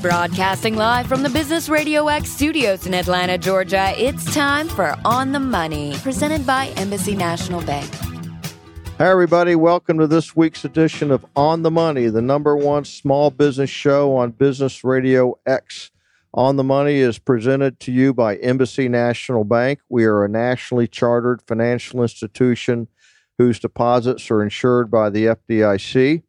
Broadcasting live from the Business Radio X studios in Atlanta, Georgia, it's time for On the Money, presented by Embassy National Bank. Hi, everybody. Welcome to this week's edition of On the Money, the number one small business show on Business Radio X. On the Money is presented to you by Embassy National Bank. We are a nationally chartered financial institution whose deposits are insured by the FDIC.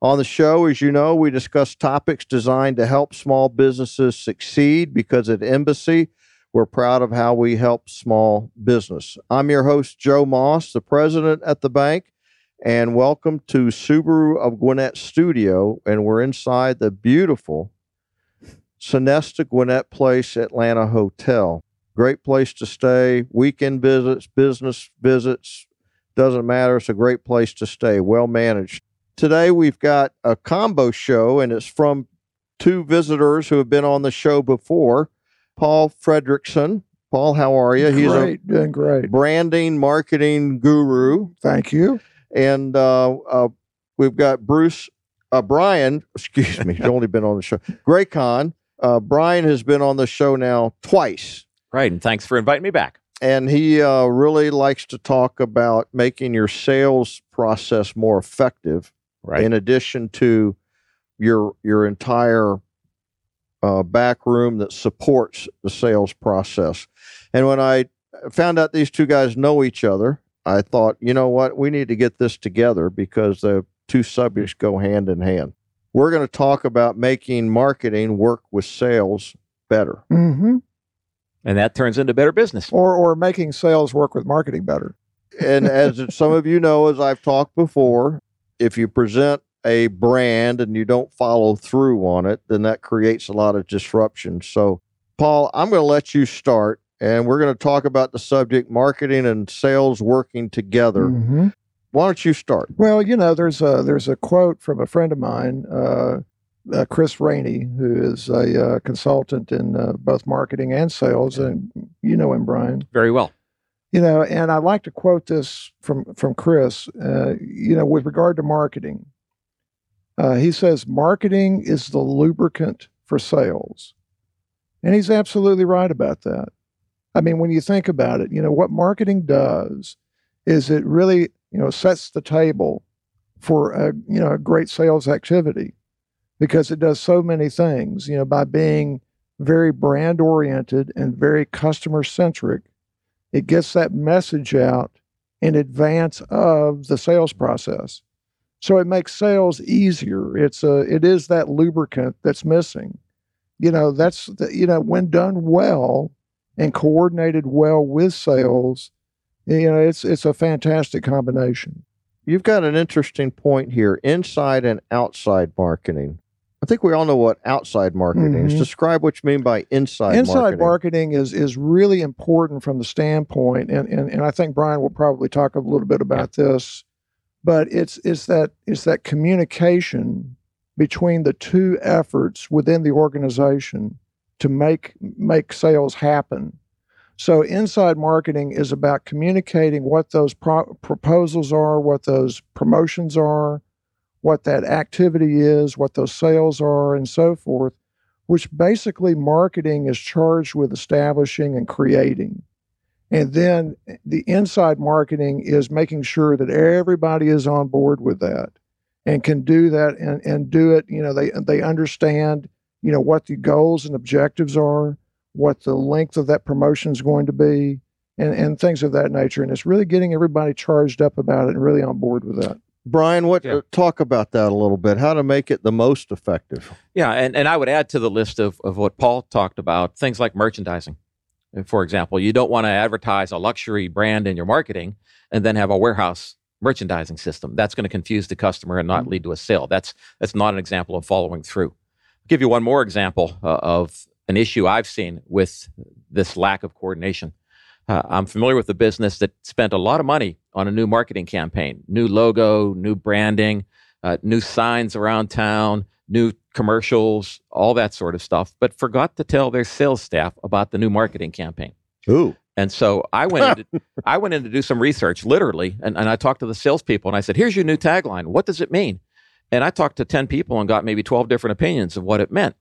On the show, as you know, we discuss topics designed to help small businesses succeed because at Embassy, we're proud of how we help small business. I'm your host, Joe Moss, the president at the bank, and welcome to Subaru of Gwinnett Studio. And we're inside the beautiful Sonesta Gwinnett Place Atlanta Hotel. Great place to stay, weekend visits, business visits, doesn't matter. It's a great place to stay, well managed. Today we've got a combo show, and it's from two visitors who have been on the show before. Paul Fredrickson. Paul, how are you? He's great, a doing great. branding marketing guru. Thank you. And uh, uh, we've got Bruce uh, Brian. Excuse me, he's only been on the show. Graycon. Uh, Brian has been on the show now twice. Right, and thanks for inviting me back and he uh, really likes to talk about making your sales process more effective right. in addition to your your entire uh, back room that supports the sales process. And when I found out these two guys know each other, I thought, you know what, we need to get this together because the two subjects go hand in hand. We're going to talk about making marketing work with sales better. Mm-hmm. And that turns into better business. Or, or making sales work with marketing better. And as some of you know, as I've talked before, if you present a brand and you don't follow through on it, then that creates a lot of disruption. So, Paul, I'm going to let you start and we're going to talk about the subject marketing and sales working together. Mm-hmm. Why don't you start? Well, you know, there's a there's a quote from a friend of mine, uh, uh, Chris Rainey, who is a uh, consultant in uh, both marketing and sales, and you know him, Brian, very well. You know, and I like to quote this from from Chris. Uh, you know, with regard to marketing, uh, he says marketing is the lubricant for sales, and he's absolutely right about that. I mean, when you think about it, you know what marketing does is it really you know sets the table for a you know a great sales activity because it does so many things you know by being very brand oriented and very customer centric it gets that message out in advance of the sales process. So it makes sales easier. It's a it is that lubricant that's missing. You know, that's the, you know when done well and coordinated well with sales, you know, it's it's a fantastic combination. You've got an interesting point here, inside and outside marketing. I think we all know what outside marketing mm-hmm. is. Describe what you mean by inside, inside marketing. marketing. is is really important from the standpoint, and, and, and I think Brian will probably talk a little bit about this, but it's it's that it's that communication between the two efforts within the organization to make make sales happen. So inside marketing is about communicating what those pro- proposals are, what those promotions are, what that activity is, what those sales are, and so forth, which basically marketing is charged with establishing and creating. And then the inside marketing is making sure that everybody is on board with that and can do that and, and do it. You know, they they understand, you know, what the goals and objectives are, what the length of that promotion is going to be, and, and things of that nature. And it's really getting everybody charged up about it and really on board with that. Brian, what yeah. uh, talk about that a little bit? How to make it the most effective? Yeah, and, and I would add to the list of, of what Paul talked about things like merchandising. For example, you don't want to advertise a luxury brand in your marketing and then have a warehouse merchandising system. That's going to confuse the customer and not mm-hmm. lead to a sale. That's that's not an example of following through. I'll give you one more example uh, of an issue I've seen with this lack of coordination. Uh, I'm familiar with a business that spent a lot of money on a new marketing campaign, new logo, new branding, uh, new signs around town, new commercials, all that sort of stuff, but forgot to tell their sales staff about the new marketing campaign. Ooh. And so I went in to, I went in to do some research, literally, and, and I talked to the salespeople and I said, "Here's your new tagline. What does it mean?" And I talked to 10 people and got maybe 12 different opinions of what it meant.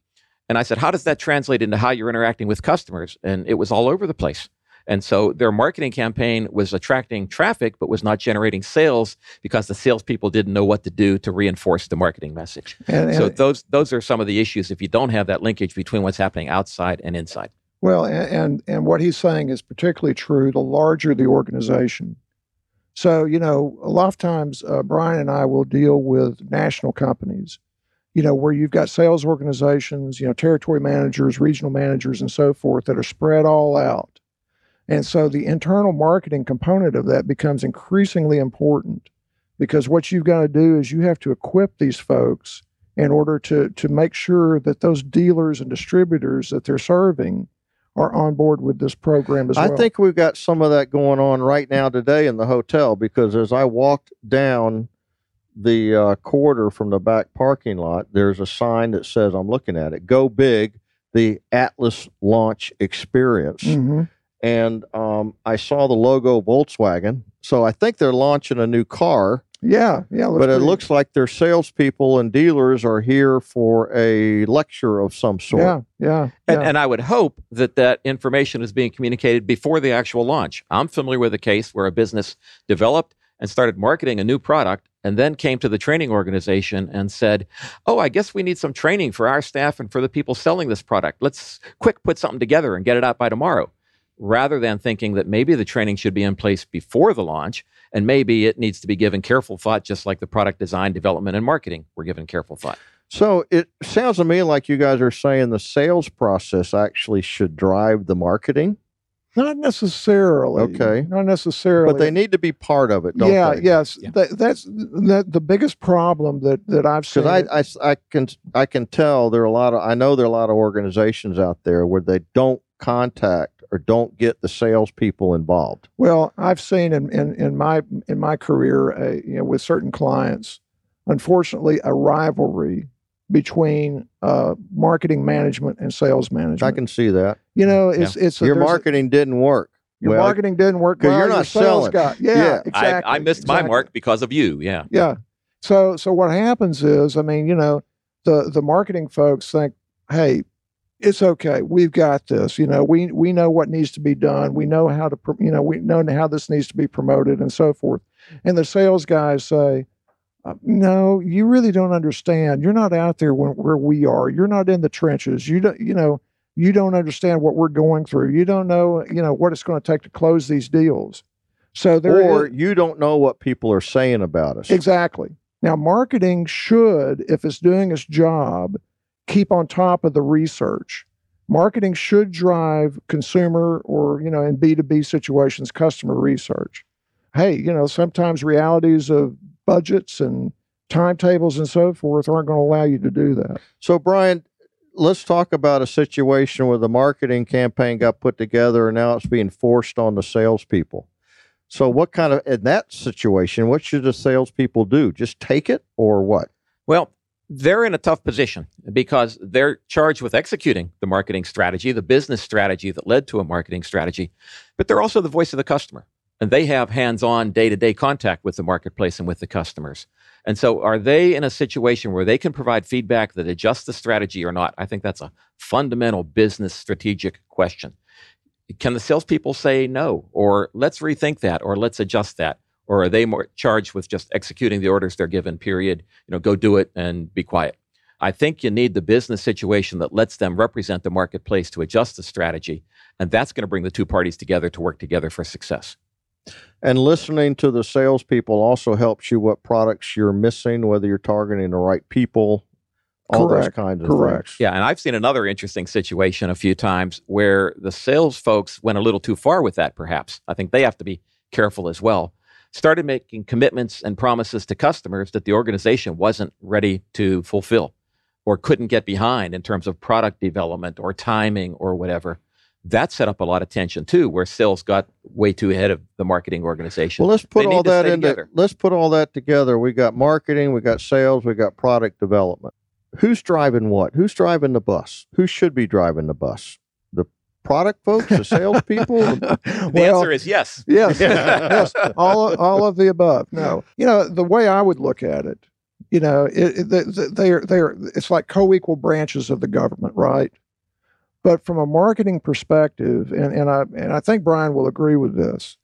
And I said, How does that translate into how you're interacting with customers? And it was all over the place. And so their marketing campaign was attracting traffic, but was not generating sales because the salespeople didn't know what to do to reinforce the marketing message. And, and so those those are some of the issues if you don't have that linkage between what's happening outside and inside. Well, and, and and what he's saying is particularly true. The larger the organization, so you know, a lot of times uh, Brian and I will deal with national companies, you know, where you've got sales organizations, you know, territory managers, regional managers, and so forth that are spread all out, and so the internal marketing component of that becomes increasingly important because what you've got to do is you have to equip these folks in order to to make sure that those dealers and distributors that they're serving are on board with this program as I well. think we've got some of that going on right now today in the hotel because as I walked down the uh, corridor from the back parking lot, there's a sign that says, I'm looking at it, Go Big, the Atlas Launch Experience. Mhm. And um, I saw the logo Volkswagen. So I think they're launching a new car, Yeah, yeah. but it pretty- looks like their salespeople and dealers are here for a lecture of some sort. Yeah, yeah, And, yeah. and I would hope that that information is being communicated before the actual launch. I'm familiar with a case where a business developed and started marketing a new product and then came to the training organization and said, Oh, I guess we need some training for our staff and for the people selling this product. Let's quick put something together and get it out by tomorrow. Rather than thinking that maybe the training should be in place before the launch and maybe it needs to be given careful thought, just like the product design, development, and marketing were given careful thought. So it sounds to me like you guys are saying the sales process actually should drive the marketing, not necessarily. Okay. not necessarily. but they need to be part of it, don't yeah, they? yes. Yeah. That, that's that, the biggest problem that that I've seen. Because I, I s- I can I can tell there are a lot of I know there are a lot of organizations out there where they don't contact or don't get the salespeople involved. Well, I've seen in, in, in my in my career, uh, you know, with certain clients, unfortunately, a rivalry between uh, marketing management and sales management. I can see that you know, it's it's a, your there's a- marketing didn't work. your Well, marketing didn't work 'cause well. you're your not sales selling. Guy. Yeah, Yeah. exactly. I, I missed my mark because of you. Yeah. Yeah. So so what happens is, I mean, you know, the the marketing folks think, hey, it's okay. We've got this. You know, we we know what needs to be done. We know how to, you know, we know how this needs to be promoted and so forth. And the sales guys say, uh, no, you really don't understand. You're not out there when, where we are. You're not in the trenches. You don't, you know, you don't understand what we're going through. You don't know, you know, what it's going to take to close these deals. So there is- or you don't know what people are saying about us. Exactly. Now, marketing should, if it's doing its job, keep on top of the research. Marketing should drive consumer or, you know, in B2B situations, customer research. Hey, you know, sometimes realities of budgets and timetables and so forth aren't going to allow you to do that. So, Brian, let's talk about a situation where the marketing campaign got put together and now it's being forced on the salespeople. So, what kind of, in that situation, what should the salespeople do? Just take it or what? Well, they're in a tough position because they're charged with executing the marketing strategy, the business strategy that led to a marketing strategy, but they're also the voice of the customer. And they have hands on, day to day contact with the marketplace and with the customers. And so, are they in a situation where they can provide feedback that adjusts the strategy or not? I think that's a fundamental business strategic question. Can the salespeople say no, or let's rethink that, or let's adjust that? Or are they more charged with just executing the orders they're given, period? You know, go do it and be quiet. I think you need the business situation that lets them represent the marketplace to adjust the strategy. And that's going to bring the two parties together to work together for success. And listening to the salespeople also helps you what products you're missing, whether you're targeting the right people, all Correct, those kinds of correct. things. Yeah, and I've seen another interesting situation a few times where the sales folks went a little too far with that, perhaps. I think they have to be careful as well. Started making commitments and promises to customers that the organization wasn't ready to fulfill or couldn't get behind in terms of product development or timing or whatever. That set up a lot of tension too, where sales got way too ahead of the marketing organization. Well, let's put They all that into together. let's put all that together. We got marketing, we got sales, we got product development. Who's driving what? Who's driving the bus? Who should be driving the bus? The product folks, the salespeople. the Well, answer is yes. Yes, yes, all all of the above. No, you know the way I would look at it You know, it, it, they are they are. It's like co-equal branches of the government, right? But from a marketing perspective, and, and I and I think Brian will agree with this,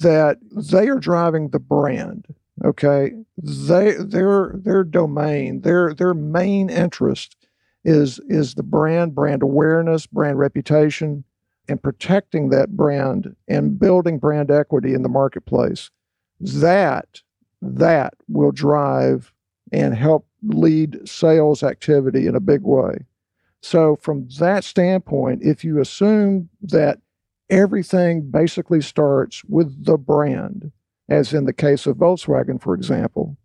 that they are driving the brand. Okay, they their their domain, their their main interest is is the brand, brand awareness, brand reputation, and protecting that brand and building brand equity in the marketplace. That that will drive and help lead sales activity in a big way. So, from that standpoint, if you assume that everything basically starts with the brand, as in the case of Volkswagen, for example,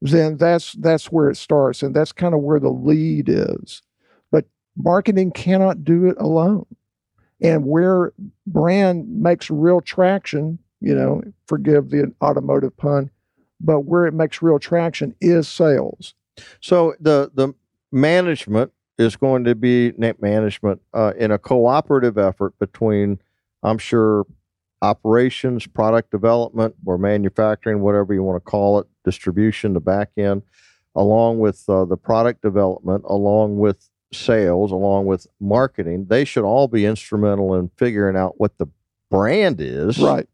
then that's that's where it starts, and that's kind of where the lead is. But marketing cannot do it alone, and where brand makes real traction, you know, forgive the automotive pun, but where it makes real traction is sales. So the the management is going to be net management uh, in a cooperative effort between, I'm sure, operations, product development, or manufacturing, whatever you want to call it, distribution, the back end, along with uh, the product development, along with sales, along with marketing. They should all be instrumental in figuring out what the brand is. Right.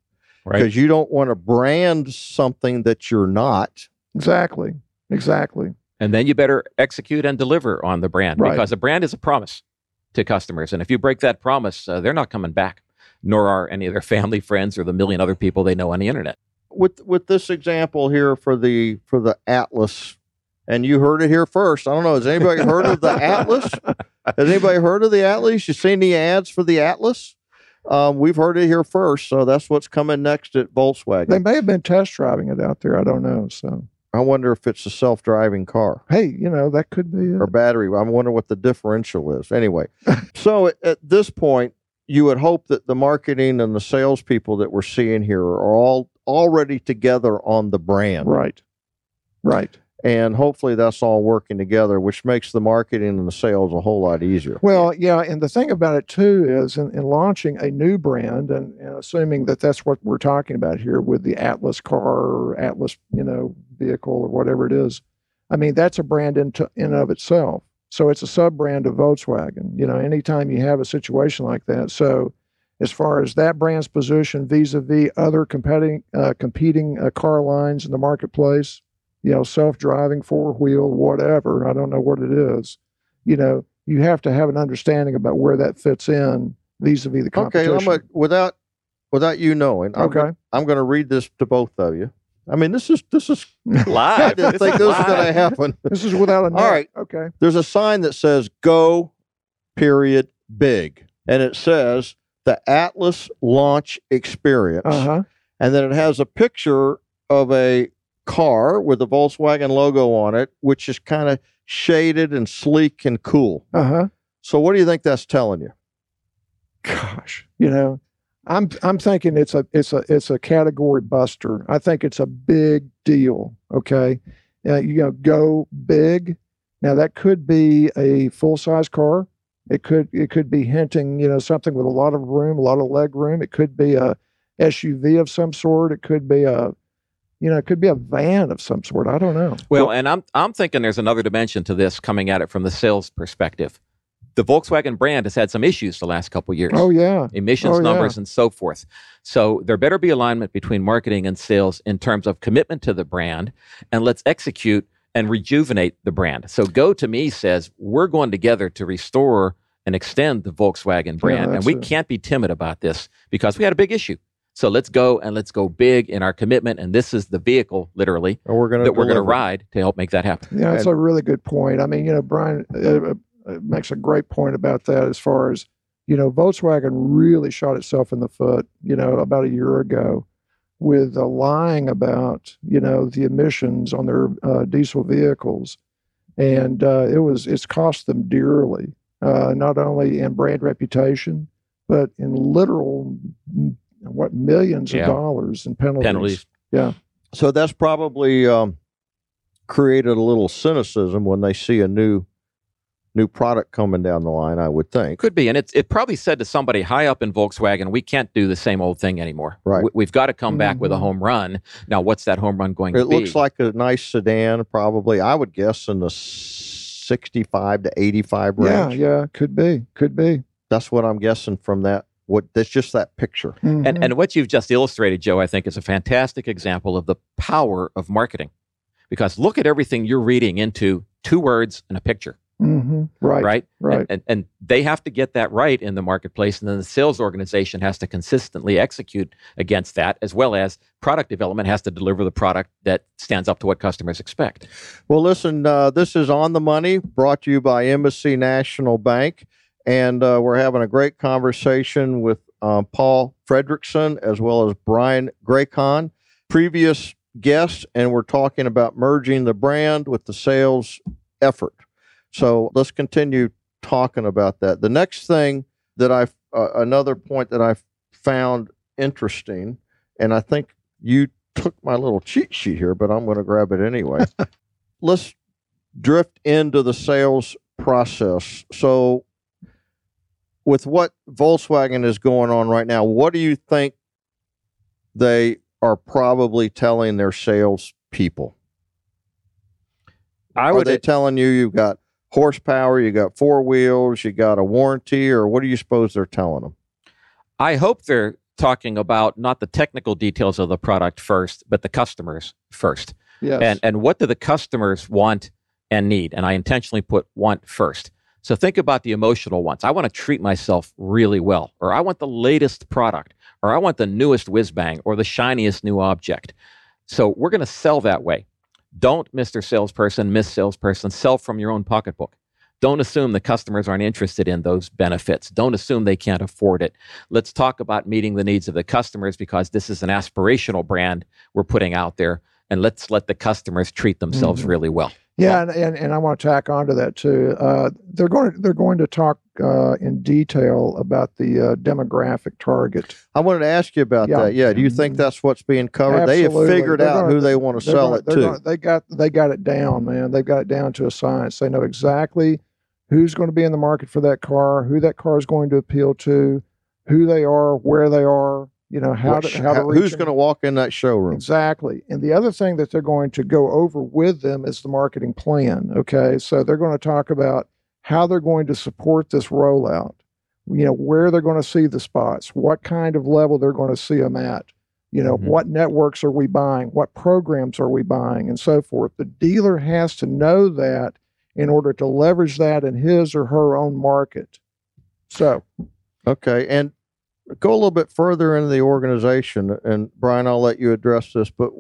Because right. you don't want to brand something that you're not. Exactly. Exactly. And then you better execute and deliver on the brand right. because a brand is a promise to customers. And if you break that promise, uh, they're not coming back, nor are any of their family, friends, or the million other people they know on the internet. With with this example here for the for the Atlas, and you heard it here first. I don't know. Has anybody heard of the Atlas? Has anybody heard of the Atlas? You seen the ads for the Atlas? Um, we've heard it here first, so that's what's coming next at Volkswagen. They may have been test driving it out there. I don't know. So I wonder if it's a self-driving car. Hey, you know that could be it. or battery. I wonder what the differential is. Anyway, so at, at, this point, you would hope that the marketing and the salespeople that we're seeing here are all already together on the brand, right? Right. And hopefully that's all working together which makes the marketing and the sales a whole lot easier. Well yeah and the thing about it too is in, in launching a new brand and, and, assuming that that's what we're talking about here with the atlas car or atlas you know vehicle or whatever it is i mean that's a brand in, to, in of itself so it's a sub brand of volkswagen you know anytime you have a situation like that so as far as that brand's position vis-a-vis other competing uh, competing uh, car lines in the marketplace you know, self driving, four wheel, whatever. I don't know what it is. You know, you have to have an understanding about where that fits in vis a vis the competition. Okay, I'm a, without without you knowing, I'm okay, gonna, I'm going to read this to both of you. I mean, this is this is live. I didn't think this was going to happen. This is without a net. All right. Okay. There's a sign that says "Go," period, big, and it says the Atlas Launch Experience, uh-huh. and then it has a picture of a car with the Volkswagen logo on it, which is kind of shaded and sleek and cool. Uh huh. So, what do you think that's telling you? Gosh, you know, I'm I'm thinking it's a it's a it's a category buster. I think it's a big deal. Okay, uh, you know, go big. Now that could be a full size car. It could it could be hinting, you know, something with a lot of room, a lot of leg room. It could be a SUV of some sort. It could be a you know, it could be a van of some sort. I don't know. Well, and I'm I'm thinking there's another dimension to this coming at it from the sales perspective. The Volkswagen brand has had some issues the last couple years. Oh yeah, emissions oh, numbers yeah. and so forth. So there better be alignment between marketing and sales in terms of commitment to the brand, and let's execute and rejuvenate the brand. So Go to me says we're going together to restore and extend the Volkswagen brand, yeah, and we it. can't be timid about this because we had a big issue. So let's go and let's go big in our commitment. And this is the vehicle, literally, we're gonna that we're going to ride to help make that happen. Yeah, that's a really good point. I mean, you know, Brian uh, uh, makes a great point about that as far as, you know, Volkswagen really shot itself in the foot, you know, about a year ago with uh, lying about, you know, the emissions on their uh, diesel vehicles. And uh, it was, it's cost them dearly, uh, not only in brand reputation, but in literal what millions Yeah. of dollars in penalties. Penalties. Yeah. So that's probably um, created a little cynicism when they see a new new product coming down the line. I would think. Could be, and it's it probably said to somebody high up in Volkswagen, we can't do the same old thing anymore. Right. We, have got to come back with a Mhm. home run. Now, what's that home run going to be? It looks like a nice sedan, probably. I would guess in the sixty-five to eighty-five range. yeah, yeah, could be, could be. That's what I'm guessing from that. What that's just that picture. And, Mhm. and what you've just illustrated, Joe, I think is a fantastic example of the power of marketing. Because look at everything you're reading into two words and a picture, Mhm. right, right? right. And, and, and they have to get that right in the marketplace. And then the sales organization has to consistently execute against that, as well as product development has to deliver the product that stands up to what customers expect. Well, listen, uh, this is on the money, brought to you by Embassy National Bank, and uh, we're having a great conversation with uh, Paul Fredrickson as well as Brian Graycon, previous guests, and we're talking about merging the brand with the sales effort. So let's continue talking about that. The next thing that I, uh, another point that I found interesting, and I think you took my little cheat sheet here, but I'm going to grab it anyway. let's drift into the sales process. So, with what Volkswagen is going on right now, what do you think they are probably telling their sales people? I Are would they telling you you've got horsepower, you got four wheels, you got a warranty, or what do you suppose they're telling them? I hope they're talking about not the technical details of the product first, but the customers first. yes. And and what do the customers want and need? And I intentionally put want first. So think about the emotional ones. I want to treat myself really well, or I want the latest product, or I want the newest whiz bang, or the shiniest new object. So we're going to sell that way. Don't, Mr. Salesperson, Miss Salesperson, sell from your own pocketbook. Don't assume the customers aren't interested in those benefits. Don't assume they can't afford it. Let's talk about meeting the needs of the customers because this is an aspirational brand we're putting out there. And let's let the customers treat themselves Mhm. really well. Yeah, and, and, and I want to tack onto that too. Uh, they're going to, they're going to talk uh, in detail about the uh, demographic target. I wanted to ask you about Yeah. that. Yeah, do you think Mhm. that's what's being covered? They have figured They're out gonna- who they want to sell gonna- it to. gonna- they got they got it down, man. They've got it down to a science. They know exactly who's going to be in the market for that car, who that car is going to appeal to, who they are, where they are. You know how to how to who's going to walk in that showroom? Exactly. And the other thing that they're going to go over with them is the marketing plan. Okay. So they're going to talk about how they're going to support this rollout, you know, where they're going to see the spots, what kind of level they're going to see them at, you know, Mhm. what networks are we buying, what programs are we buying, and so forth. The dealer has to know that in order to leverage that in his or her own market. So, Okay, and go a little bit further into the organization, and Brian, I'll let you address this. But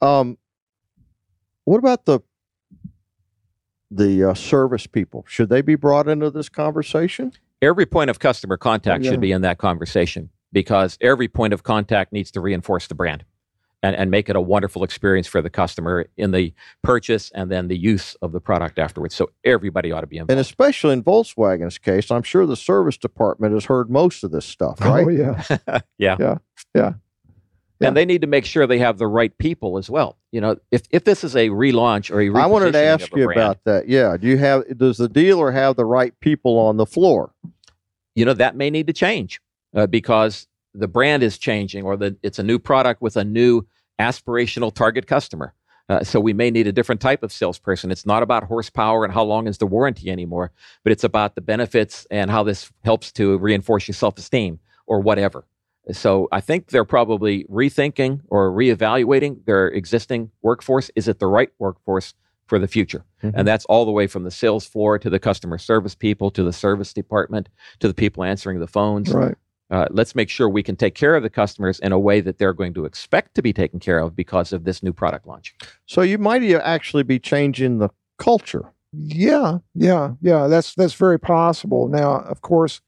um, what about the the uh, service people? Should they be brought into this conversation? Every point of customer contact Yeah. should be in that conversation because every point of contact needs to reinforce the brand and, and make it a wonderful experience for the customer in the purchase and then the use of the product afterwards. So everybody ought to be involved. And especially in Volkswagen's case, I'm sure the service department has heard most of this stuff, right? oh yeah, yeah. Yeah. Yeah. Yeah. And they need to make sure they have the right people as well. You know, if, if this is a relaunch or a I wanted to ask you brand, about that. Yeah, do you have? Does the dealer have the right people on the floor? you know that may need to change uh, because the brand is changing or the, it's a new product with a new aspirational target customer. Uh, so we may need a different type of salesperson. It's not about horsepower and how long is the warranty anymore but it's about the benefits and how this helps to reinforce your self-esteem or whatever. So i think they're probably rethinking or reevaluating their existing workforce. Is it the right workforce for the future? And that's all the way from the sales floor to the customer service people to the service department to the people answering the phones. right. Uh, let's make sure we can take care of the customers in a way that they're going to expect to be taken care of because of this new product launch. So you might actually be changing the culture. Yeah, yeah, yeah. That's that's very possible. Now, of course,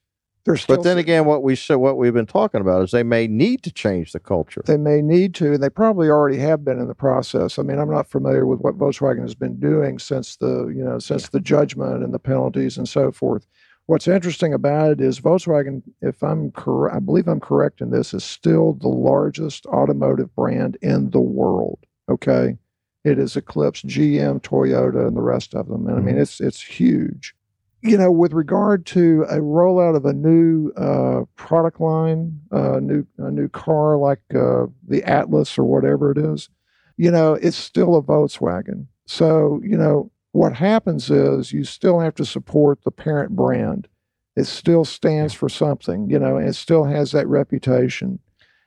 there's still But then s- again, what we said, what we've been talking about is they may need to change the culture. they may need to, and they probably already have been in the process. I mean, I'm not familiar with what Volkswagen has been doing since the you know since the judgment and the penalties and so forth. What's interesting about it is Volkswagen, if I'm correct, I believe I'm correct in this, is still the largest automotive brand in the world. Okay, it has eclipsed GM, Toyota, and the rest of them. And I mean, it's it's huge. you know, with regard to a rollout of a new uh, product line, uh, new a new car like uh, the Atlas or whatever it is, you know, it's still a Volkswagen. So you know what happens is you still have to support the parent brand. It still stands for something, you know, and it still has that reputation.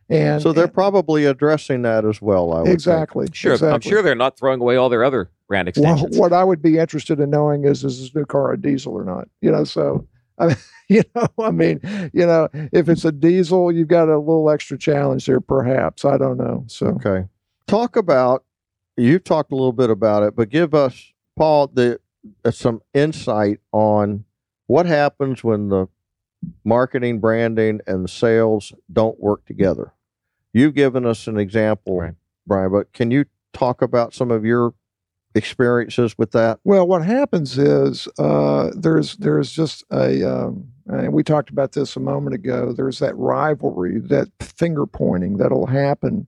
And so they're and- probably addressing that as well. I would think. exactly Sure, I'm sure they're not throwing away all their other brand extensions. Well, extensions. what I would be interested in knowing is is this new car a diesel or not? You know, so I mean, you know, I mean, you know, if it's a diesel, you've got a little extra challenge there, perhaps. I don't know. So Okay. Talk about you've talked a little bit about it, but give us Paul the uh, some insight on what happens when the marketing, branding, and sales don't work together. You've given us an example, Right. Brian, but can you talk about some of your experiences with that? Well, what happens is uh, there's there's just a um, and we talked about this a moment ago. There's that rivalry, that finger pointing that'll happen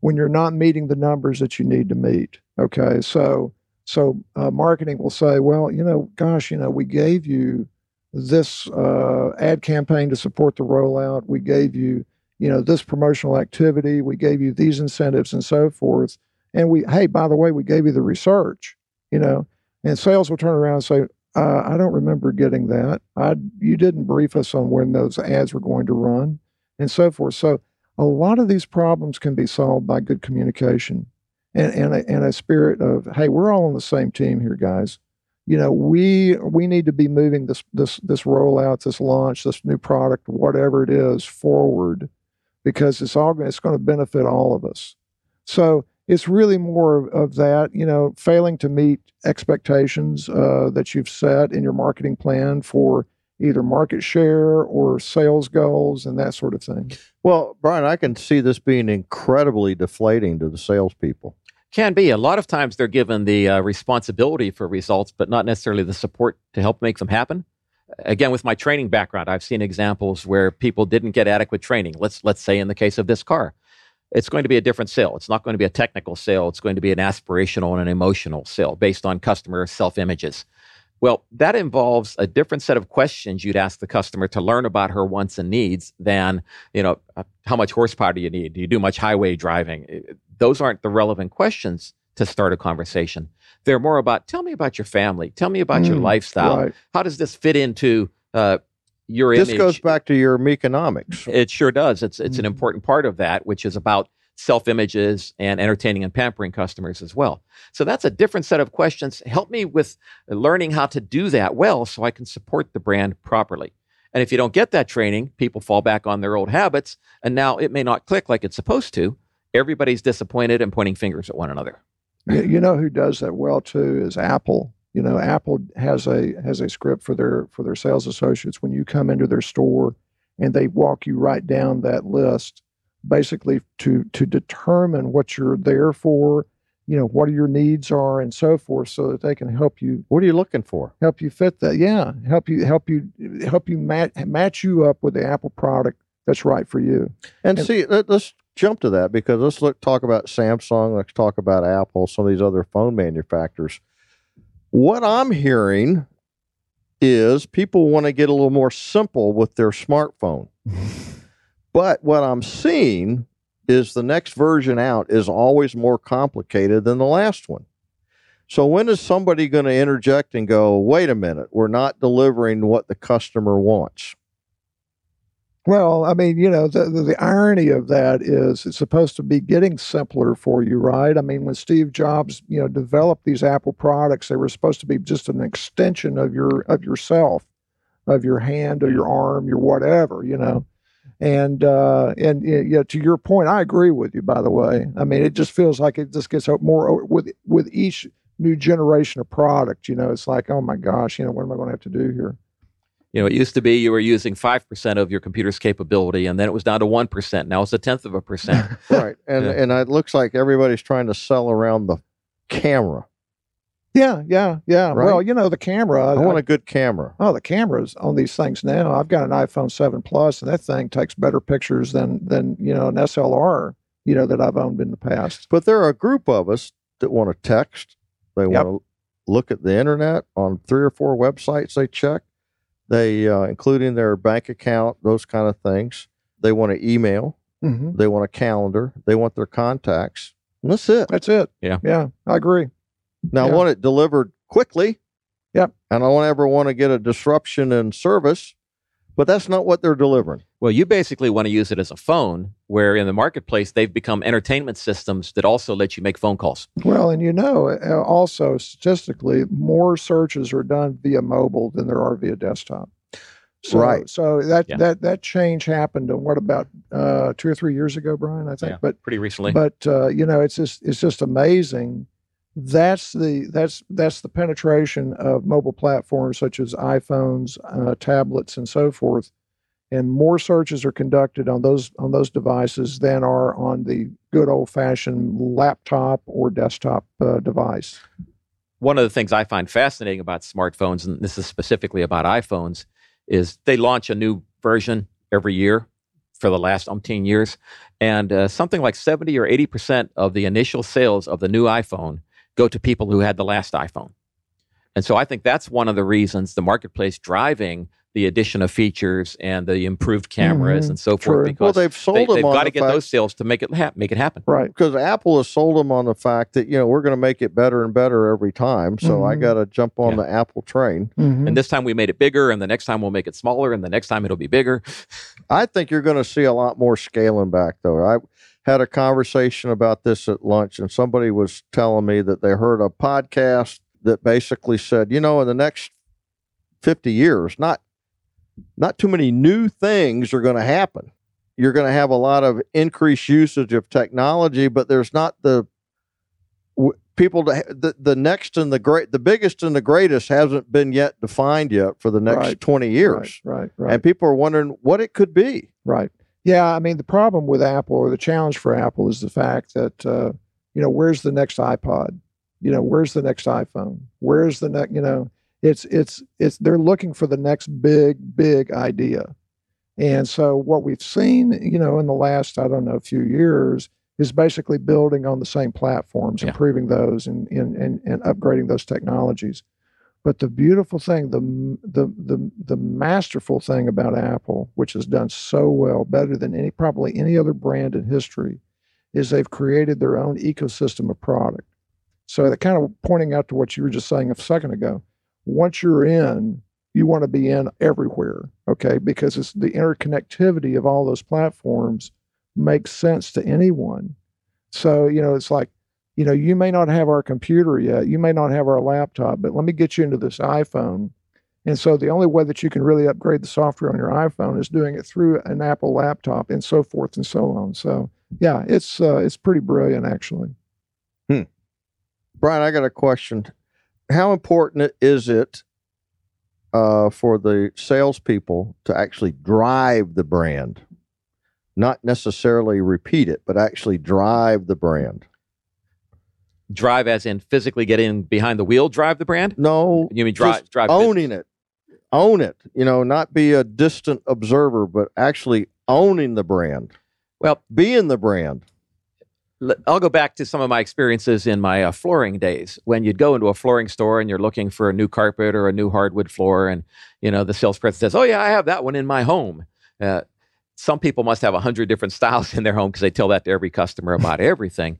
when you're not meeting the numbers that you need to meet. Okay, so so uh, marketing will say, well, you know, gosh, you know, we gave you this uh, ad campaign to support the rollout. We gave you, you know, this promotional activity. We gave you these incentives and so forth. And we, hey, by the way, we gave you the research, you know, and sales will turn around and say, uh, I don't remember getting that. I, you didn't brief us on when those ads were going to run and so forth. So a lot of these problems can be solved by good communication and, and, a, and a spirit of, hey, we're all on the same team here, guys. You know, we we need to be moving this this this rollout, this launch, this new product, whatever it is, forward, because it's all it's going to benefit all of us. So it's really more of that, you know, failing to meet expectations uh, that you've set in your marketing plan for either market share or sales goals and that sort of thing. Well, Brian, I can see this being incredibly deflating to the salespeople. Can be. A lot of times they're given the uh, responsibility for results, but not necessarily the support to help make them happen. Again, with my training background, I've seen examples where people didn't get adequate training. Let's let's say in the case of this car, it's going to be a different sale. It's not going to be a technical sale. It's going to be an aspirational and an emotional sale based on customer self images. Well, that involves a different set of questions you'd ask the customer to learn about her wants and needs than, you know, uh, how much horsepower do you need? Do you do much highway driving? Those aren't the relevant questions to start a conversation. They're more about, tell me about your family. Tell me about your Mm, lifestyle. Right. How does this fit into uh, your This image? goes back to your economics. It sure does. It's it's an Mhm. important part of that, which is about self images and entertaining and pampering customers as well. So that's a different set of questions. Help me with learning how to do that well so I can support the brand properly. And if you don't get that training, people fall back on their old habits, and now it may not click like it's supposed to. Everybody's disappointed and pointing fingers at one another. You, know who does that well too is Apple. You know, Apple has a has a script for their for their sales associates when you come into their store, and they walk you right down that list, basically to to determine what you're there for, you know, what your needs are, and so forth, so that they can help you What are you looking for? help you fit that. Yeah, help you help you help you match match you up with the Apple product that's right for you. And, And- see, let, us jump to that because let's look talk about Samsung. Let's talk about Apple. Some of these other phone manufacturers. What I'm hearing is people want to get a little more simple with their smartphone. but what I'm seeing is the next version out is always more complicated than the last one. So when is somebody going to interject and go, "Wait a minute, we're not delivering what the customer wants"? Well, I mean, you know, the, the, the irony of that is it's supposed to be getting simpler for you, right? I mean, when Steve Jobs, you know, developed these Apple products, they were supposed to be just an extension of your of yourself, of your hand or your arm, your whatever, you know. And uh, and y- yeah, to your point, I agree with you. By the way, I mean, it just feels like it just gets more with with each new generation of product. You know, it's like, oh my gosh, you know, what am I going to have to do here? You know, it used to be you were using 5% of your computer's capability, and then it was down to 1%. Now it's a tenth of a percent. right and Yeah. and it looks like everybody's trying to sell around the camera Yeah, yeah, yeah. Right? Well, you know, the camera. i want a good camera Oh, the cameras on these things now. I've got an iPhone 7 Plus, and that thing takes better pictures than than you know an SLR. You know that I've owned in the past. but there are a group of us that want to text they Yep. want to look at the internet on three or four websites they check They, uh, including their bank account, those kind of things. They want to email. hmm They want a calendar. They want their contacts. And that's it. That's it. Yeah. Yeah. I agree. Now, Yeah. I want it delivered quickly. Yep. And I don't ever want to get a disruption in service, but that's not what they're delivering. Well, you basically want to use it as a phone, where in the marketplace they've become entertainment systems that also let you make phone calls. Well, and you know, uh, also statistically, more searches are done via mobile than there are via desktop. So, Right. So that Yeah. that that change happened. In what about uh, two or three years ago, Brian? I think. Yeah. But Pretty recently, but uh, you know, it's just it's just amazing. That's the that's that's the penetration of mobile platforms such as iPhones, uh, tablets, and so forth. And more searches are conducted on those on those devices than are on the good old fashioned laptop or desktop uh, device. one of the things I find fascinating about smartphones, and this is specifically about iPhones, is they launch a new version every year for the last umpteen years. And uh, something like 70 or 80% of the initial sales of the new iPhone go to people who had the last iPhone. And so I think that's one of the reasons the marketplace driving the addition of features and the improved cameras Mhm. and so True. forth Well, because they've sold they, them on got to the get fact- those sales to make it hap- make it happen. Right. because Apple has sold them on the fact that you know we're going to make it better and better every time. So I Mhm. got to jump on Yeah. the Apple train. Mhm. And this time we made it bigger, and the next time we'll make it smaller, and the next time it'll be bigger. I think you're going to see a lot more scaling back, though. I had a conversation about this at lunch, and somebody was telling me that they heard a podcast that basically said, you know, in the next 50 years, not not too many new things are going to happen. You're going to have a lot of increased usage of technology, but there's not the w- people to, the, the next and the great the biggest and the greatest hasn't been yet defined yet for the next Right. 20 years Right. Right. Right. and people are wondering what it could be. Right. Yeah. I mean, the problem with Apple or the challenge for Apple is the fact that, uh, you know, where's the next iPod? You know, where's the next iPhone? Where's the next, you know, it's, it's, it's, they're looking for the next big, big idea. And so what we've seen, you know, in the last, I don't know, few years is basically building on the same platforms, Yeah. improving those and, and, and, and upgrading those technologies. But the beautiful thing, the, the the the masterful thing about Apple, which has done so well, better than any probably any other brand in history, is they've created their own ecosystem of product. So that kind of pointing out to what you were just saying a second ago. Once you're in, you want to be in everywhere, okay? Because it's the interconnectivity of all those platforms makes sense to anyone. So you know, it's like you know, you may not have our computer yet, you may not have our laptop, but let me get you into this iPhone. And so the only way that you can really upgrade the software on your iPhone is doing it through an Apple laptop and so forth and so on. So yeah, it's uh, it's pretty brilliant actually. Brian, I got a question. How important is it uh, for the salespeople to actually drive the brand, not necessarily repeat it, but actually drive the brand? Drive, as in physically get in behind the wheel, drive the brand. No, You mean drive? Drive business? owning it, own it. You know, not be a distant observer, but actually owning the brand. Well- being the brand. I'll go back to some of my experiences in my uh, flooring days when you'd go into a flooring store and you're looking for a new carpet or a new hardwood floor, and you know the salesperson says, "Oh yeah, I have that one in my home." Uh, some people must have a hundred different styles in their home because they tell that to every customer about everything.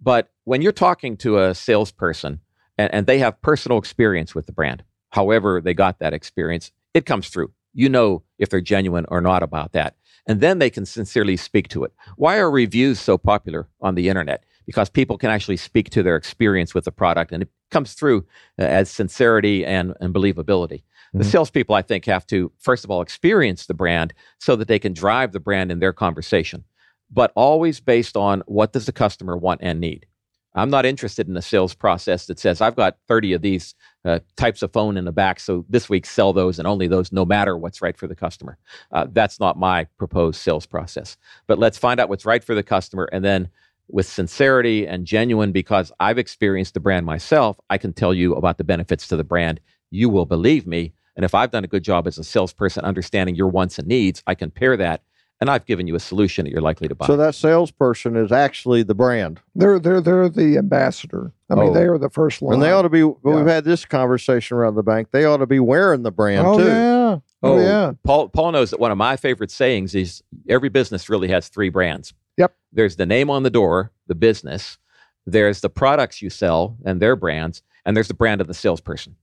But when you're talking to a salesperson and, and they have personal experience with the brand, however they got that experience, it comes through. You know if they're genuine or not about that. And then they can sincerely speak to it. Why are reviews so popular on the internet? Because people can actually speak to their experience with the product and it comes through uh, as sincerity and, and believability. The Mhm. salespeople, I think, have to, first of all, experience the brand so that they can drive the brand in their conversation, but always based on what does the customer want and need. I'm not interested in a sales process that says, I've got 30 of these uh, types of phone in the back, so this week sell those and only those, no matter what's right for the customer. Uh, that's not my proposed sales process. But let's find out what's right for the customer. And then, with sincerity and genuine, because I've experienced the brand myself, I can tell you about the benefits to the brand. You will believe me. And if I've done a good job as a salesperson understanding your wants and needs, I can pair that and I've given you a solution that you're likely to buy. So that salesperson is actually the brand. They're they're they're the ambassador. I mean, Oh. they are the first line. And they ought to be, well, we've had this conversation around the bank. They ought to be wearing the brand oh too. yeah, oh, oh, yeah. Paul Paul knows that one of my favorite sayings is every business really has three brands. Yep. There's the name on the door, the business. There's the products you sell and their brands, and there's the brand of the salesperson.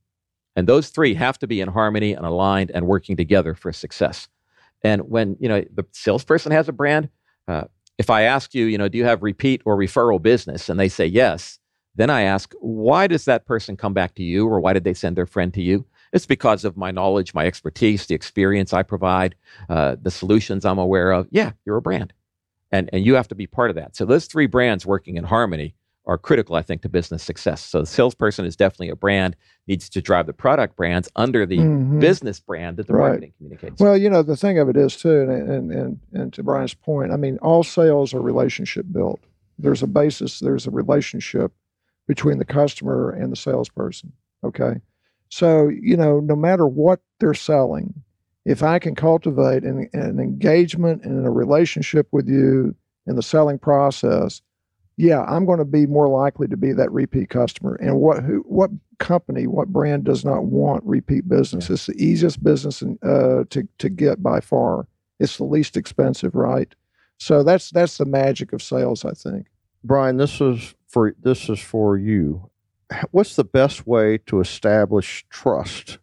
And those three have to be in harmony and aligned and working together for success. And when you know the salesperson has a brand, uh, if I ask you, you know, do you have repeat or referral business, and they say yes, then I ask, why does that person come back to you, or why did they send their friend to you? It's because of my knowledge, my expertise, the experience I provide, uh, the solutions I'm aware of. Yeah, you're a brand, and and you have to be part of that. So those three brands working in harmony are critical, I think, to business success. So the salesperson is definitely a brand, needs to drive the product brands under the Mhm. business brand that the Right. marketing communicates. Well, you know, the thing of it is too, and, and and and to Brian's point, I mean, all sales are relationship built. There's a basis. There's a relationship between the customer and the salesperson. Okay, so you know, no matter what they're selling, if I can cultivate an, an engagement and a relationship with you in the selling process, yeah, I'm going to be more likely to be that repeat customer. And what who what company, what brand does not want repeat business? It's the easiest business in, uh, to to get by far. It's the least expensive, right? So that's that's the magic of sales, I think. Brian, this is for this is for you. What's the best way to establish trust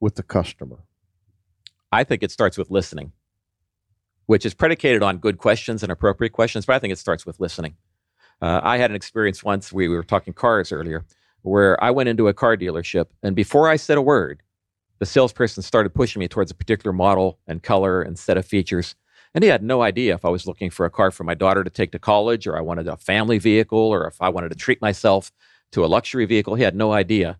with the customer? I think it starts with listening, which is predicated on good questions and appropriate questions, but I think it starts with listening. Uh, I had an experience once, we, we were talking cars earlier, where I went into a car dealership, and before I said a word, the salesperson started pushing me towards a particular model and color and set of features. And he had no idea if I was looking for a car for my daughter to take to college, or I wanted a family vehicle, or if I wanted to treat myself to a luxury vehicle. He had no idea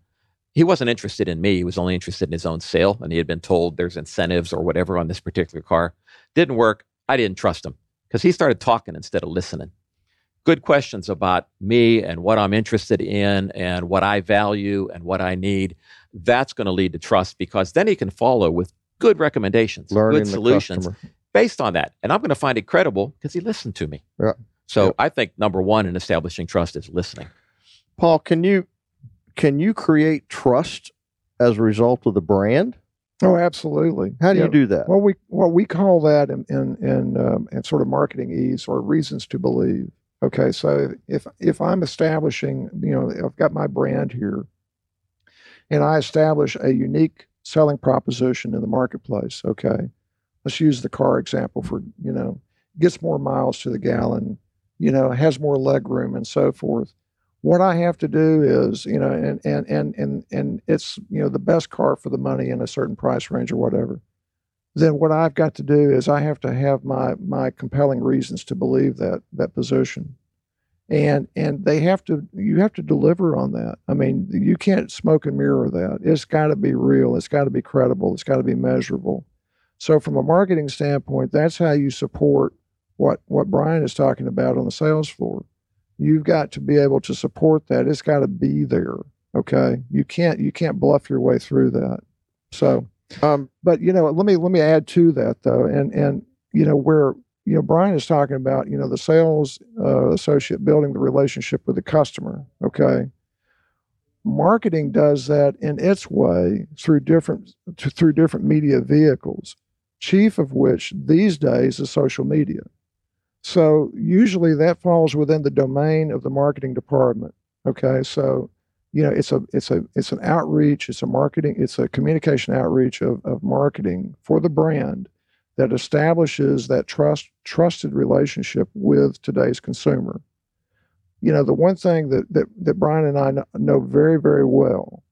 he wasn't interested in me. He was only interested in his own sale. And he had been told there's incentives or whatever on this particular car. Didn't work. I didn't trust him because he started talking instead of listening. Good questions about me and what I'm interested in and what I value and what I need. That's going to lead to trust because then he can follow with good recommendations, Learning good solutions based on that. And I'm going to find it credible because he listened to me. Yeah. So Yeah. I think number one in establishing trust is listening. Paul, can you can you create trust as a result of the brand? Oh, absolutely. How do Yeah. you do that? Well, we well we call that in in in, um, in sort of marketing ease or reasons to believe. Okay, so if if I'm establishing, you know, I've got my brand here, and I establish a unique selling proposition in the marketplace. Okay, let's use the car example for you know gets more miles to the gallon, you know, has more leg room and so forth. What I have to do is, you know, and and and and and it's you know the best car for the money in a certain price range or whatever then what I've got to do is I have to have my my compelling reasons to believe that that position. And and they have to you have to deliver on that. I mean, you can't smoke and mirror that. It's got to be real. It's got to be credible. It's got to be measurable. So from a marketing standpoint, that's how you support what what Brian is talking about on the sales floor. You've got to be able to support that. It's got to be there. Okay? You can't you can't bluff your way through that. So Um, but you know let me let me add to that though and and you know where you know brian is talking about you know the sales uh, associate building the relationship with the customer okay marketing does that in its way through different through different media vehicles chief of which these days is social media so usually that falls within the domain of the marketing department okay? So you know it's a it's a it's an outreach it's a marketing it's a communication outreach of, of marketing for the brand that establishes that trust trusted relationship with today's consumer. You know the one thing that that, that brian and i know very very well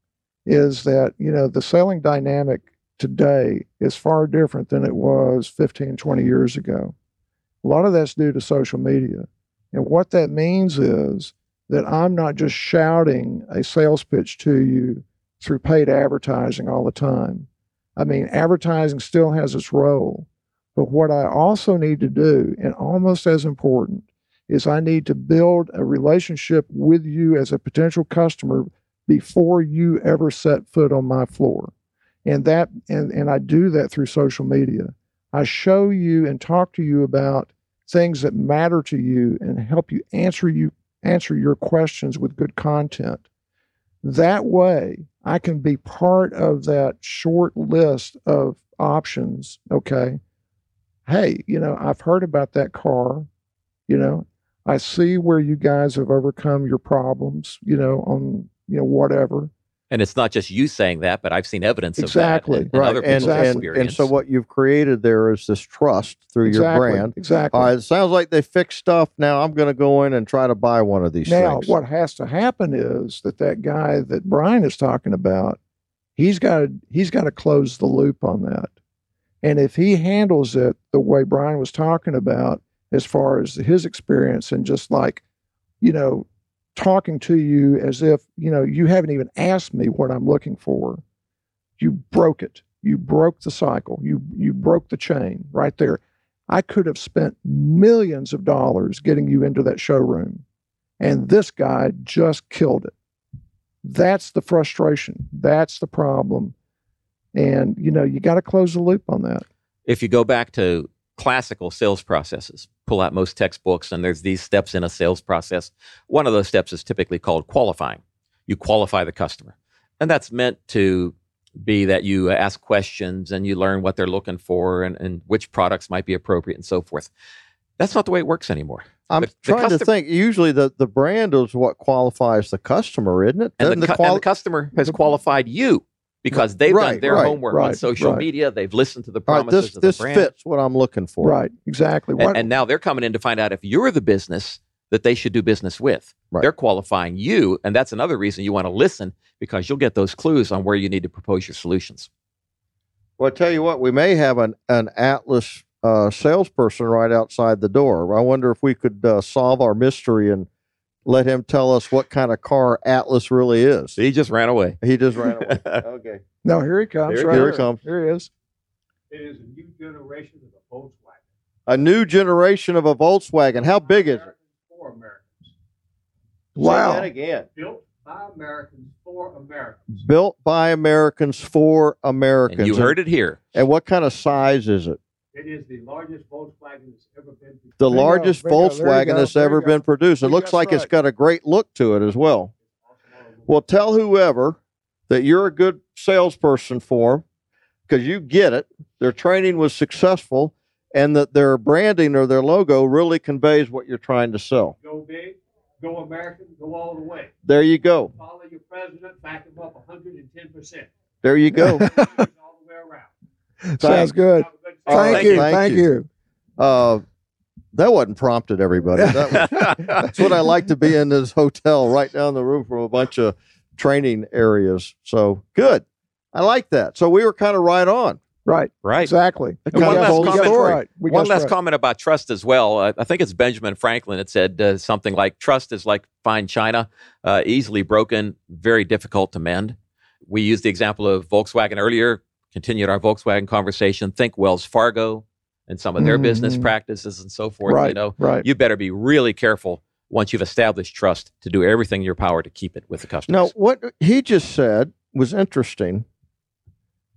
is that you know the selling dynamic today is far different than it was 15 20 years ago a lot of that's due to social media and what that means is that I'm not just shouting a sales pitch to you through paid advertising all the time. I mean, advertising still has its role. But what I also need to do, and almost as important, is I need to build a relationship with you as a potential customer before you ever set foot on my floor. And that and, and I do that through social media. I show you and talk to you about things that matter to you and help you answer you answer your questions with good content. That way, I can be part of that short list of options. Okay. Hey, you know, I've heard about that car. You know, I see where you guys have overcome your problems, you know, on, you know, whatever. And it's not just you saying that, but I've seen evidence Exactly. of that. right other and, and, and so what you've created there is this trust through exactly. your brand Exactly. right it sounds like they fixed stuff now i'm going to go in and try to buy one of these now, things what has to happen is that that guy that Brian is talking about, he's got to he's got to close the loop on that. And if he handles it the way Brian was talking about, as far as his experience and just like, you know, talking to you as if you know you haven't even asked me what I'm looking for, you broke it. You broke the cycle. You you broke the chain right there. I could have spent millions of dollars getting you into that showroom and this guy just killed it. That's the frustration. That's the problem. And you know, you got to close the loop on that. if you go back to classical sales processes, pull out most textbooks, and there's these steps in a sales process. One of those steps is typically called qualifying. You qualify the customer. And that's meant to be that you ask questions and you learn what they're looking for and, and which products might be appropriate and so forth. That's not the way it works anymore. i'm the- the trying to think usually the, the brand is what qualifies the customer isn't it And, the, cu- quali- and the customer has qualified you because they've Right, done their right, homework on social right. media. They've listened to the all right, promises this of the this brand. fits what i'm looking for Right. Exactly. And, What, and now they're coming in to find out if you're the business that they should do business with. Right. They're qualifying you, and that's another reason you want to listen because you'll get those clues on where you need to propose your solutions. Well, I tell you what, we may have an, an Atlas uh, salesperson right outside the door. I wonder if we could uh, solve our mystery and let him tell us what kind of car Atlas really is. He just ran away. He just ran away. okay. no, here he comes. Here he right Here here. he comes. Here he is. It is a new generation of a Volkswagen. A new generation of a Volkswagen. How big is it? For Americans. Say Wow. that again. Built by Americans for Americans. Built by Americans for Americans. And you heard it here. And what kind of size is it? It is the largest Volkswagen that's ever been produced. The largest bingo. There you Volkswagen go, that's there ever been produced. It looks that's like it's got a great look to it as well. Well, tell whoever that you're a good salesperson for them because you get it. Their training was successful and that their branding or their logo really conveys what you're trying to sell. Go big, go American, go all the way. There you go. Follow your president, back him up 110%. There you go. all the way around. Sounds good. Have a good All Thank right, you. thank Thank you. you. Uh, that wasn't prompted, everybody. That was, that's what I like to be in this hotel right down the room from a bunch of training areas. So good. I like that. So we were kind of right on. Right. right. Exactly. And one last comment. it Right. One last right. comment about trust as well. Uh, I think it's Benjamin Franklin that said uh, something like trust is like fine china, uh, easily broken, very difficult to mend. We used the example of Volkswagen earlier, continued our Volkswagen conversation. Think Wells Fargo and some of their business Mhm. practices and so forth. Right. You know, Right. you better be really careful once you've established trust to do everything in your power to keep it with the customers. Now, what he just said was interesting.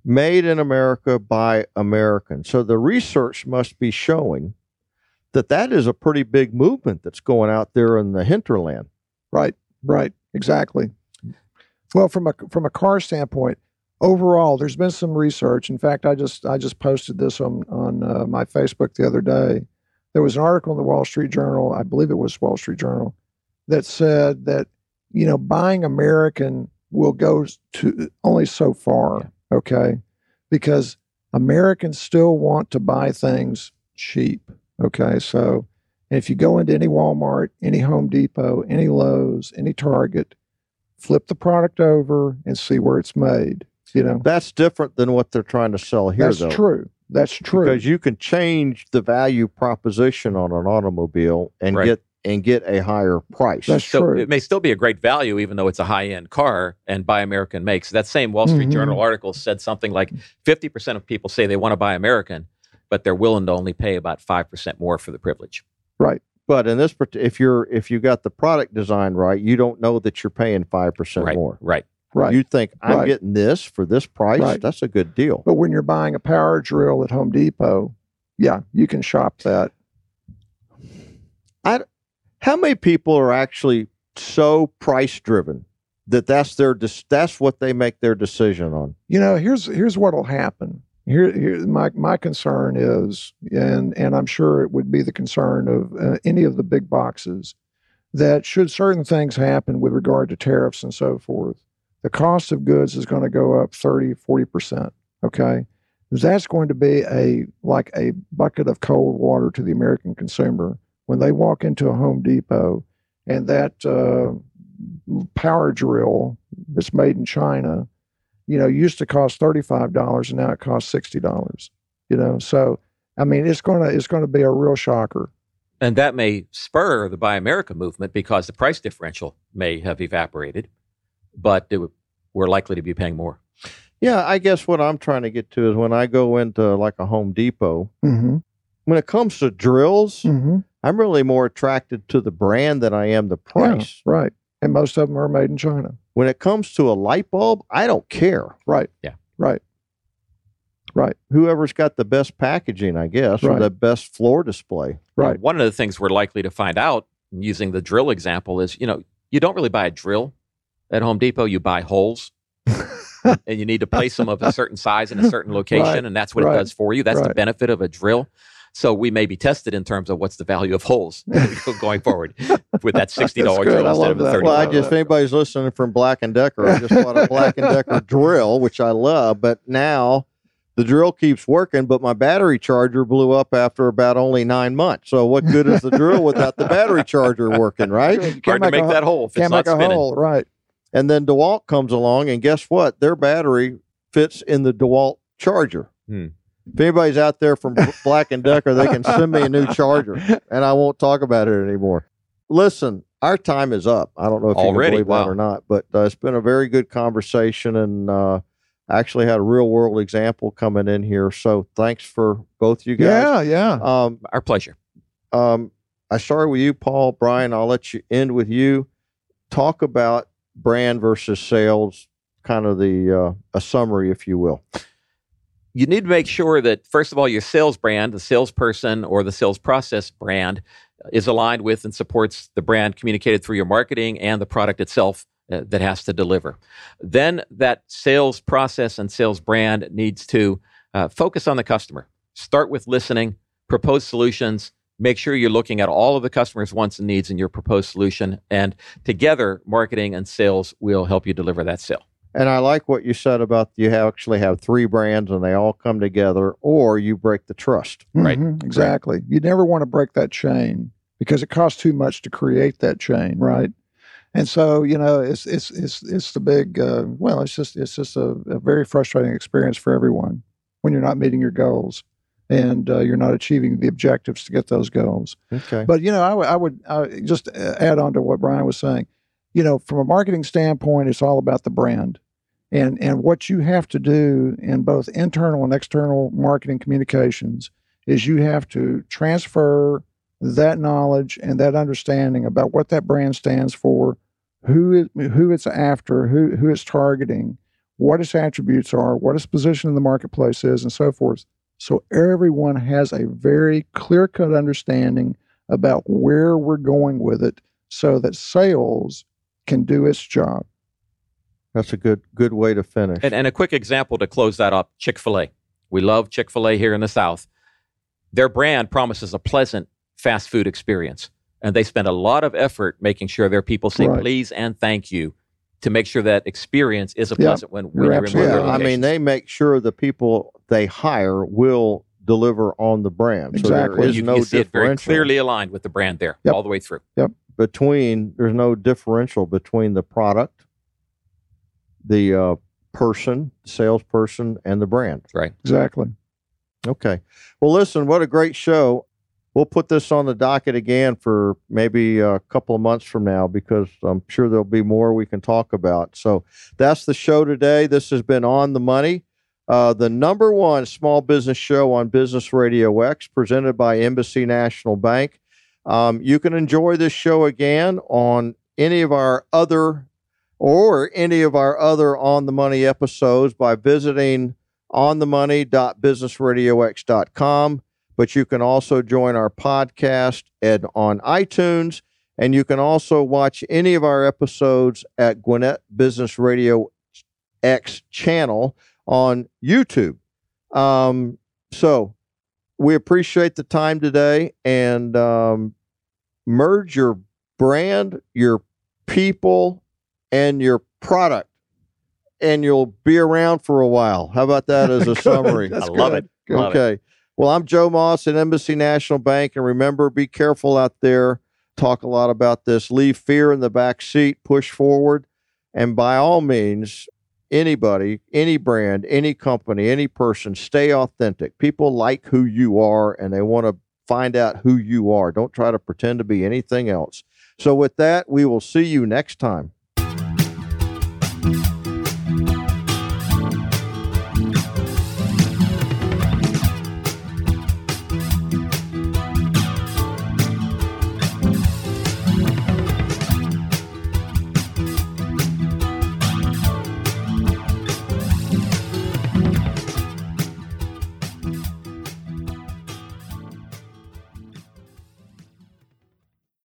Made in America by Americans. So the research must be showing that that is a pretty big movement that's going out there in the hinterland. Right, right, exactly. Well, from a from a car standpoint, overall, there's been some research. In fact, I just I just posted this on on uh, my Facebook the other day. There was an article in the Wall Street Journal, I believe it was Wall Street Journal, that said that you know buying American will go to only so far. Okay, because Americans still want to buy things cheap. Okay, so and if you go into any Walmart, any Home Depot, any Lowe's, any Target, flip the product over and see where it's made. You know, That's different than what they're trying to sell here, though. that's though. true. That's true. Because you can change the value proposition on an automobile and Right. get and get a higher price. That's so true. it may still be a great value, even though it's a high end car and buy American makes. That same Wall Street Mhm. Journal article said something like 50% of people say they want to buy American, but they're willing to only pay about 5% more for the privilege. Right. But in this, part- if you're if you got the product design right, you don't know that you're paying five percent right. more. Right. Right. You think I'm Right. getting this for this price? Right. That's a good deal. but when you're buying a power drill at Home Depot, yeah, you can shop that. I, How many people are actually so price driven that that's their that's what they make their decision on. You know, here's here's what'll happen. Here, here my my concern is, and and I'm sure it would be the concern of uh, any of the big boxes, that should certain things happen with regard to tariffs and so forth, the cost of goods is going to go up 30, 40 percent. Okay, that's going to be a like a bucket of cold water to the American consumer when they walk into a Home Depot and that uh, power drill that's made in China you know, used to cost thirty-five dollars and now it costs sixty dollars. You know, so I mean, it's gonna it's gonna be a real shocker. And that may spur the Buy America movement because the price differential may have evaporated, but it would, we're likely to be paying more. Yeah, I guess what I'm trying to get to is when I go into like a Home Depot, Mm-hmm. when it comes to drills, Mm-hmm. I'm really more attracted to the brand than I am the price. right. And most of them are made in China. When it comes to a light bulb, I don't care. Right. Yeah. Right. Right. Whoever's got the best packaging, I guess, or the best floor display. Now, Right. one of the things we're likely to find out using the drill example is, you know, you don't really buy a drill at Home Depot, you buy holes. and you need to place them of a certain size in a certain location, Right, and that's what right, it does for you. That's the benefit of a drill. So we may be tested in terms of what's the value of holes going forward with that sixty dollar drill instead of the that. thirty. Well, I just if anybody's listening from Black and Decker, I just bought a Black and Decker drill, which I love, but now the drill keeps working, but my battery charger blew up after about only nine months. So what good is the drill without the battery charger working, right? You can't Hard to make a, that hole if Can't not make a spinning. hole. Right. And then DeWalt comes along, and guess what? Their battery fits in the DeWalt charger. Hmm. If anybody's out there from Black and Decker, they can send me a new charger, and I won't talk about it anymore. Listen, our time is up. I don't know if you Already? can believe Wow. that or not, but uh, it's been a very good conversation, and uh, I actually had a real world example coming in here. So thanks for both you guys. Yeah. Yeah. Um, Our pleasure. um, I started with you, Paul. Brian, I'll let you end with you. Talk about brand versus sales, kind of the uh, a summary, if you will. you need to make sure that first of all your sales brand the salesperson or the sales process brand is aligned with and supports the brand communicated through your marketing and the product itself uh, that has to deliver then that sales process and sales brand needs to uh, focus on the customer start with listening propose solutions make sure you're looking at all of the customers wants and needs in your proposed solution and together marketing and sales will help you deliver that sale And I like what you said about you have actually have three brands and they all come together, or you break the trust. Right. Mhm, exactly. You never want to break that chain because it costs too much to create that chain, right? And so, you know, it's it's it's it's the big. Uh, well, it's just it's just a, a very frustrating experience for everyone when you're not meeting your goals and uh, you're not achieving the objectives to get those goals. Okay. But you know, I would I would just uh, add on to what Brian was saying. You know, from a marketing standpoint, it's all about the brand, and and what you have to do in both internal and external marketing communications is you have to transfer that knowledge and that understanding about what that brand stands for, who it, who it's after, who who it's targeting, what its attributes are, what its position in the marketplace is, and so forth. So everyone has a very clear cut understanding about where we're going with it so that sales can do its job. That's a good good way to finish. And, and a quick example to close that up Chick fil A. We love Chick fil A here in the South. Their brand promises a pleasant fast food experience. And they spend a lot of effort making sure their people say Right. please and thank you to make sure that experience is a Yeah, pleasant one when you're you're in one absolutely yeah, I mean, they make sure the people they hire will deliver on the brand. So Exactly. there is you, no you see it very clearly aligned with the brand there Yep. all the way through. Yep. Between. There's no differential between the product, the uh, person, salesperson, and the brand. Right. Exactly. Okay. Well, listen, what a great show. We'll put this on the docket again for maybe a couple of months from now because I'm sure there'll be more we can talk about. So that's the show today. This has been On the Money, uh, the number one small business show on Business Radio X, presented by Embassy National Bank. Um, you can enjoy this show again on any of our other or any of our other On the Money episodes by visiting onthemoney.businessradiox.com. But you can also join our podcast at, on iTunes, And you can also watch any of our episodes at Gwinnett Business Radio X channel on YouTube. Um, so we appreciate the time today and um, merge your brand, your people, and your product, and you'll be around for a while. How about that as a summary? I love it. Love it. okay. Well, I'm Joe Moss at Embassy National Bank. And remember, be careful out there. Talk a lot about this. Leave fear in the back seat, push forward. And by all means, anybody, any brand, any company, any person, stay authentic. People like who you are and they want to find out who you are. Don't try to pretend to be anything else. So, with that, we will see you next time.